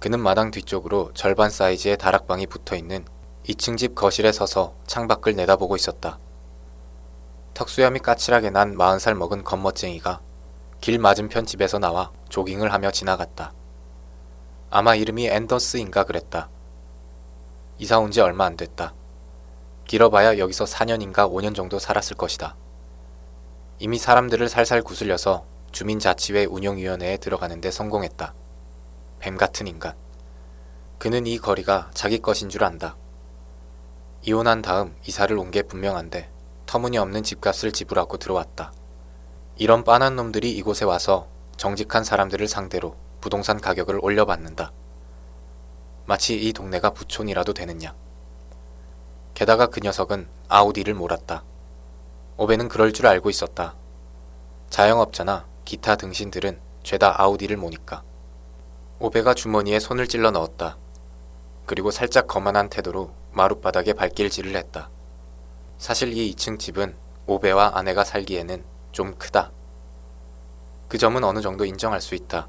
그는 마당 뒤쪽으로 절반 사이즈의 다락방이 붙어 있는 2층 집 거실에 서서 창밖을 내다보고 있었다. 턱수염이 까칠하게 난 40살 먹은 겉멋쟁이가 길 맞은편 집에서 나와 조깅을 하며 지나갔다. 아마 이름이 앤더스인가 그랬다. 이사 온 지 얼마 안 됐다. 길어봐야 여기서 4년인가 5년 정도 살았을 것이다. 이미 사람들을 살살 구슬려서 주민자치회 운영위원회에 들어가는데 성공했다. 뱀 같은 인간. 그는 이 거리가 자기 것인 줄 안다. 이혼한 다음 이사를 온 게 분명한데 터무니없는 집값을 지불하고 들어왔다. 이런 빤한 놈들이 이곳에 와서 정직한 사람들을 상대로 부동산 가격을 올려받는다. 마치 이 동네가 부촌이라도 되느냐. 게다가 그 녀석은 아우디를 몰았다. 오베는 그럴 줄 알고 있었다. 자영업자나 기타 등신들은 죄다 아우디를 모니까. 오베가 주머니에 손을 찔러 넣었다. 그리고 살짝 거만한 태도로 마룻바닥에 발길질을 했다. 사실 이 2층 집은 오베와 아내가 살기에는 좀 크다. 그 점은 어느 정도 인정할 수 있다.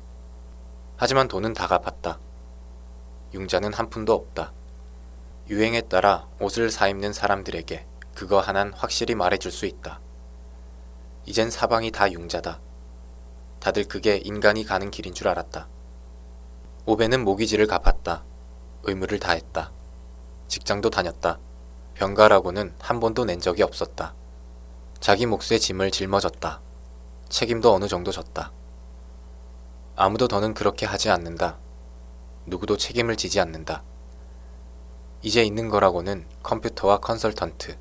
하지만 돈은 다 갚았다. 융자는 한 푼도 없다. 유행에 따라 옷을 사입는 사람들에게 그거 하나는 확실히 말해줄 수 있다. 이젠 사방이 다 융자다. 다들 그게 인간이 가는 길인 줄 알았다. 오베는 모기지를 갚았다. 의무를 다했다. 직장도 다녔다. 병가라고는 한 번도 낸 적이 없었다. 자기 몫의 짐을 짊어졌다. 책임도 어느 정도 졌다. 아무도 더는 그렇게 하지 않는다. 누구도 책임을 지지 않는다. 이제 있는 거라고는 컴퓨터와 컨설턴트,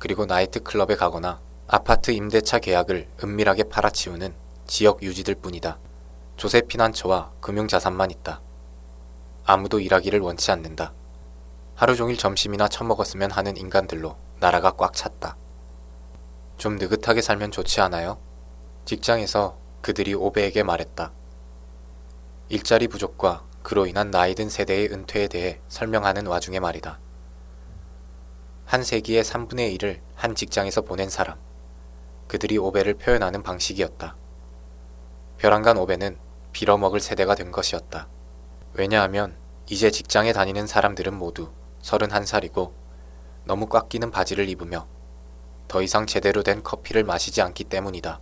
그리고 나이트클럽에 가거나 아파트 임대차 계약을 은밀하게 팔아치우는 지역 유지들 뿐이다. 조세 피난처와 금융 자산만 있다. 아무도 일하기를 원치 않는다. 하루 종일 점심이나 처먹었으면 하는 인간들로 나라가 꽉 찼다. 좀 느긋하게 살면 좋지 않아요? 직장에서 그들이 오베에게 말했다. 일자리 부족과 그로 인한 나이든 세대의 은퇴에 대해 설명하는 와중에 말이다. 한 세기의 3분의 1을 한 직장에서 보낸 사람. 그들이 오베를 표현하는 방식이었다. 벼랑간 오베는 빌어먹을 세대가 된 것이었다. 왜냐하면 이제 직장에 다니는 사람들은 모두 31살이고 너무 꽉 끼는 바지를 입으며 더 이상 제대로 된 커피를 마시지 않기 때문이다.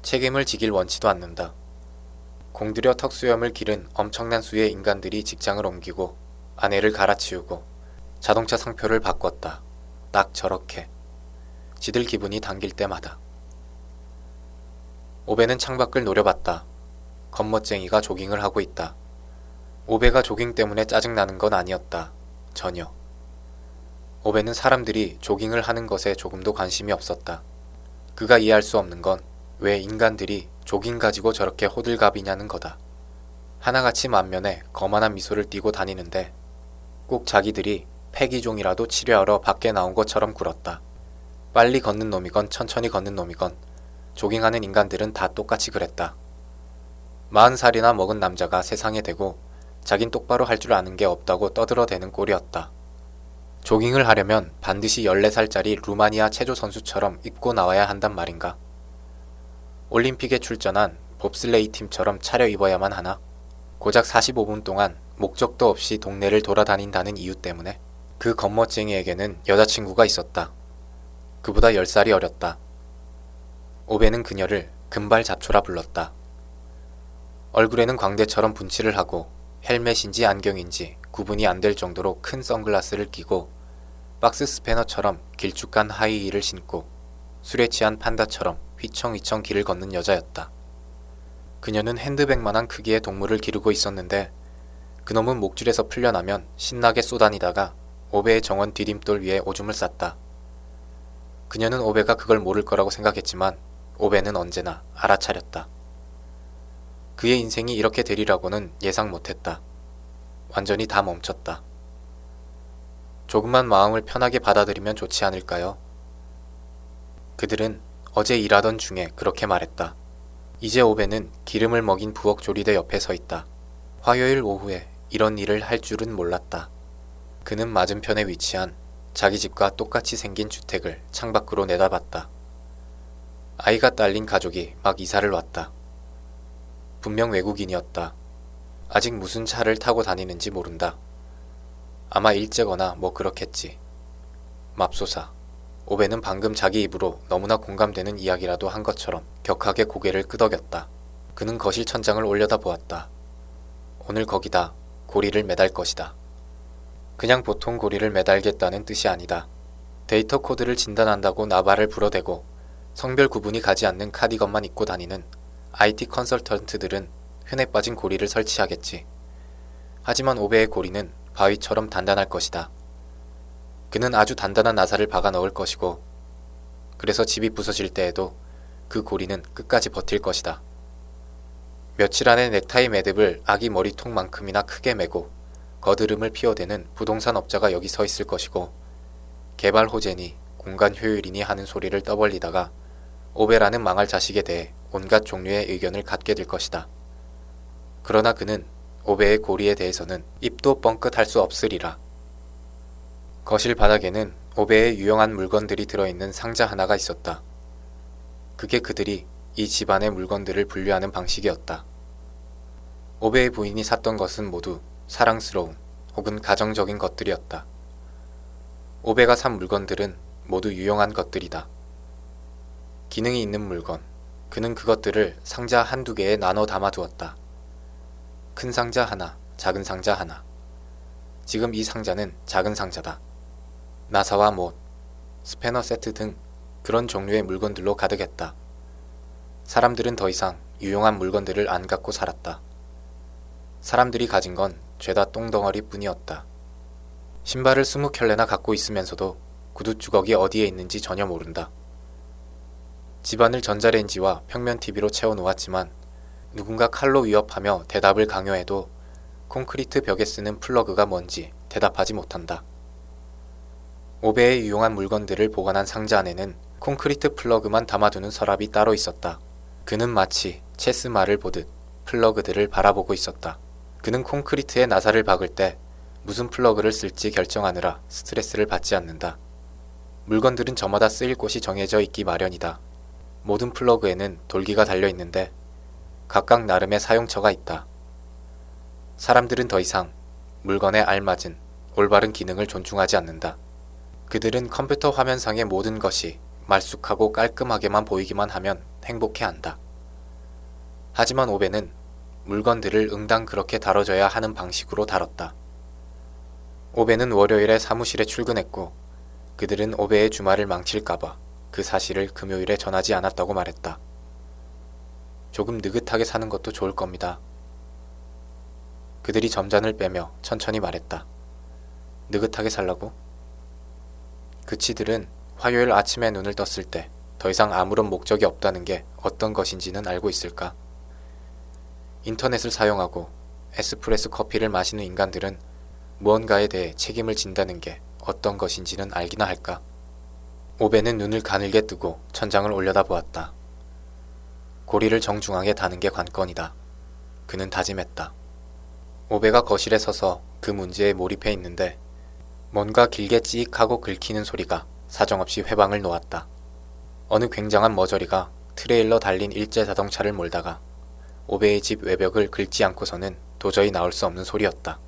책임을 지길 원치도 않는다. 공들여 턱수염을 기른 엄청난 수의 인간들이 직장을 옮기고 아내를 갈아치우고 자동차 상표를 바꿨다. 딱 저렇게. 지들 기분이 당길 때마다. 오베는 창밖을 노려봤다. 겉멋쟁이가 조깅을 하고 있다. 오베가 조깅 때문에 짜증나는 건 아니었다. 전혀. 오베는 사람들이 조깅을 하는 것에 조금도 관심이 없었다. 그가 이해할 수 없는 건 왜 인간들이 조깅 가지고 저렇게 호들갑이냐는 거다. 하나같이 만면에 거만한 미소를 띠고 다니는데 꼭 자기들이 폐기종이라도 치료하러 밖에 나온 것처럼 굴었다. 빨리 걷는 놈이건 천천히 걷는 놈이건 조깅하는 인간들은 다 똑같이 그랬다. 마흔 살이나 먹은 남자가 세상에 대고 자긴 똑바로 할 줄 아는 게 없다고 떠들어대는 꼴이었다. 조깅을 하려면 반드시 14살짜리 루마니아 체조 선수처럼 입고 나와야 한단 말인가? 올림픽에 출전한 봅슬레이 팀처럼 차려 입어야만 하나? 고작 45분 동안 목적도 없이 동네를 돌아다닌다는 이유 때문에 그 겉멋쟁이에게는 여자친구가 있었다. 그보다 10살이 어렸다. 오베는 그녀를 금발 잡초라 불렀다. 얼굴에는 광대처럼 분칠을 하고 헬멧인지 안경인지 구분이 안 될 정도로 큰 선글라스를 끼고 박스 스패너처럼 길쭉한 하이 힐을 신고 술에 취한 판다처럼 휘청휘청 길을 걷는 여자였다. 그녀는 핸드백만한 크기의 동물을 기르고 있었는데 그놈은 목줄에서 풀려나면 신나게 쏘다니다가 오베의 정원 디딤돌 위에 오줌을 쌌다. 그녀는 오베가 그걸 모를 거라고 생각했지만 오베는 언제나 알아차렸다. 그의 인생이 이렇게 되리라고는 예상 못했다. 완전히 다 멈췄다. 조금만 마음을 편하게 받아들이면 좋지 않을까요? 그들은 어제 일하던 중에 그렇게 말했다. 이제 오베는 기름을 먹인 부엌 조리대 옆에 서 있다. 화요일 오후에 이런 일을 할 줄은 몰랐다. 그는 맞은편에 위치한 자기 집과 똑같이 생긴 주택을 창밖으로 내다봤다. 아이가 딸린 가족이 막 이사를 왔다. 분명 외국인이었다. 아직 무슨 차를 타고 다니는지 모른다. 아마 일제거나 뭐 그렇겠지. 맙소사. 오베는 방금 자기 입으로 너무나 공감되는 이야기라도 한 것처럼 격하게 고개를 끄덕였다. 그는 거실 천장을 올려다 보았다. 오늘 거기다 고리를 매달 것이다. 그냥 보통 고리를 매달겠다는 뜻이 아니다. 데이터 코드를 진단한다고 나발을 불어대고 성별 구분이 가지 않는 카디건만 입고 다니는 IT 컨설턴트들은 흔해 빠진 고리를 설치하겠지. 하지만 오베의 고리는 바위처럼 단단할 것이다. 그는 아주 단단한 나사를 박아 넣을 것이고, 그래서 집이 부서질 때에도 그 고리는 끝까지 버틸 것이다. 며칠 안에 넥타이 매듭을 아기 머리통만큼이나 크게 메고 거드름을 피워대는 부동산 업자가 여기 서 있을 것이고, 개발 호재니 공간 효율이니 하는 소리를 떠벌리다가 오베라는 망할 자식에 대해 온갖 종류의 의견을 갖게 될 것이다. 그러나 그는 오베의 고리에 대해서는 입도 뻥끗할 수 없으리라. 거실 바닥에는 오베의 유용한 물건들이 들어있는 상자 하나가 있었다. 그게 그들이 이 집안의 물건들을 분류하는 방식이었다. 오베의 부인이 샀던 것은 모두 사랑스러운 혹은 가정적인 것들이었다. 오베가 산 물건들은 모두 유용한 것들이다. 기능이 있는 물건. 그는 그것들을 상자 한두 개에 나눠 담아두었다. 큰 상자 하나, 작은 상자 하나. 지금 이 상자는 작은 상자다. 나사와 못, 스패너 세트 등 그런 종류의 물건들로 가득했다. 사람들은 더 이상 유용한 물건들을 안 갖고 살았다. 사람들이 가진 건 죄다 똥덩어리 뿐이었다. 신발을 스무 켤레나 갖고 있으면서도 구두 주걱이 어디에 있는지 전혀 모른다. 집안을 전자레인지와 평면 TV로 채워놓았지만 누군가 칼로 위협하며 대답을 강요해도 콘크리트 벽에 쓰는 플러그가 뭔지 대답하지 못한다. 오베의 유용한 물건들을 보관한 상자 안에는 콘크리트 플러그만 담아두는 서랍이 따로 있었다. 그는 마치 체스말을 보듯 플러그들을 바라보고 있었다. 그는 콘크리트에 나사를 박을 때 무슨 플러그를 쓸지 결정하느라 스트레스를 받지 않는다. 물건들은 저마다 쓰일 곳이 정해져 있기 마련이다. 모든 플러그에는 돌기가 달려 있는데 각각 나름의 사용처가 있다. 사람들은 더 이상 물건에 알맞은 올바른 기능을 존중하지 않는다. 그들은 컴퓨터 화면상의 모든 것이 말쑥하고 깔끔하게만 보이기만 하면 행복해 한다. 하지만 오베는 물건들을 응당 그렇게 다뤄져야 하는 방식으로 다뤘다. 오베는 월요일에 사무실에 출근했고 그들은 오베의 주말을 망칠까봐 그 사실을 금요일에 전하지 않았다고 말했다. 조금 느긋하게 사는 것도 좋을 겁니다. 그들이 점잔을 빼며 천천히 말했다. 느긋하게 살라고? 그치들은 화요일 아침에 눈을 떴을 때 더 이상 아무런 목적이 없다는 게 어떤 것인지는 알고 있을까? 인터넷을 사용하고 에스프레소 커피를 마시는 인간들은 무언가에 대해 책임을 진다는 게 어떤 것인지는 알기나 할까? 오베는 눈을 가늘게 뜨고 천장을 올려다 보았다. 고리를 정중하게 다는 게 관건이다. 그는 다짐했다. 오베가 거실에 서서 그 문제에 몰입해 있는데 뭔가 길게 찌익하고 긁히는 소리가 사정없이 회방을 놓았다. 어느 굉장한 머저리가 트레일러 달린 일제 자동차를 몰다가 오베의 집 외벽을 긁지 않고서는 도저히 나올 수 없는 소리였다.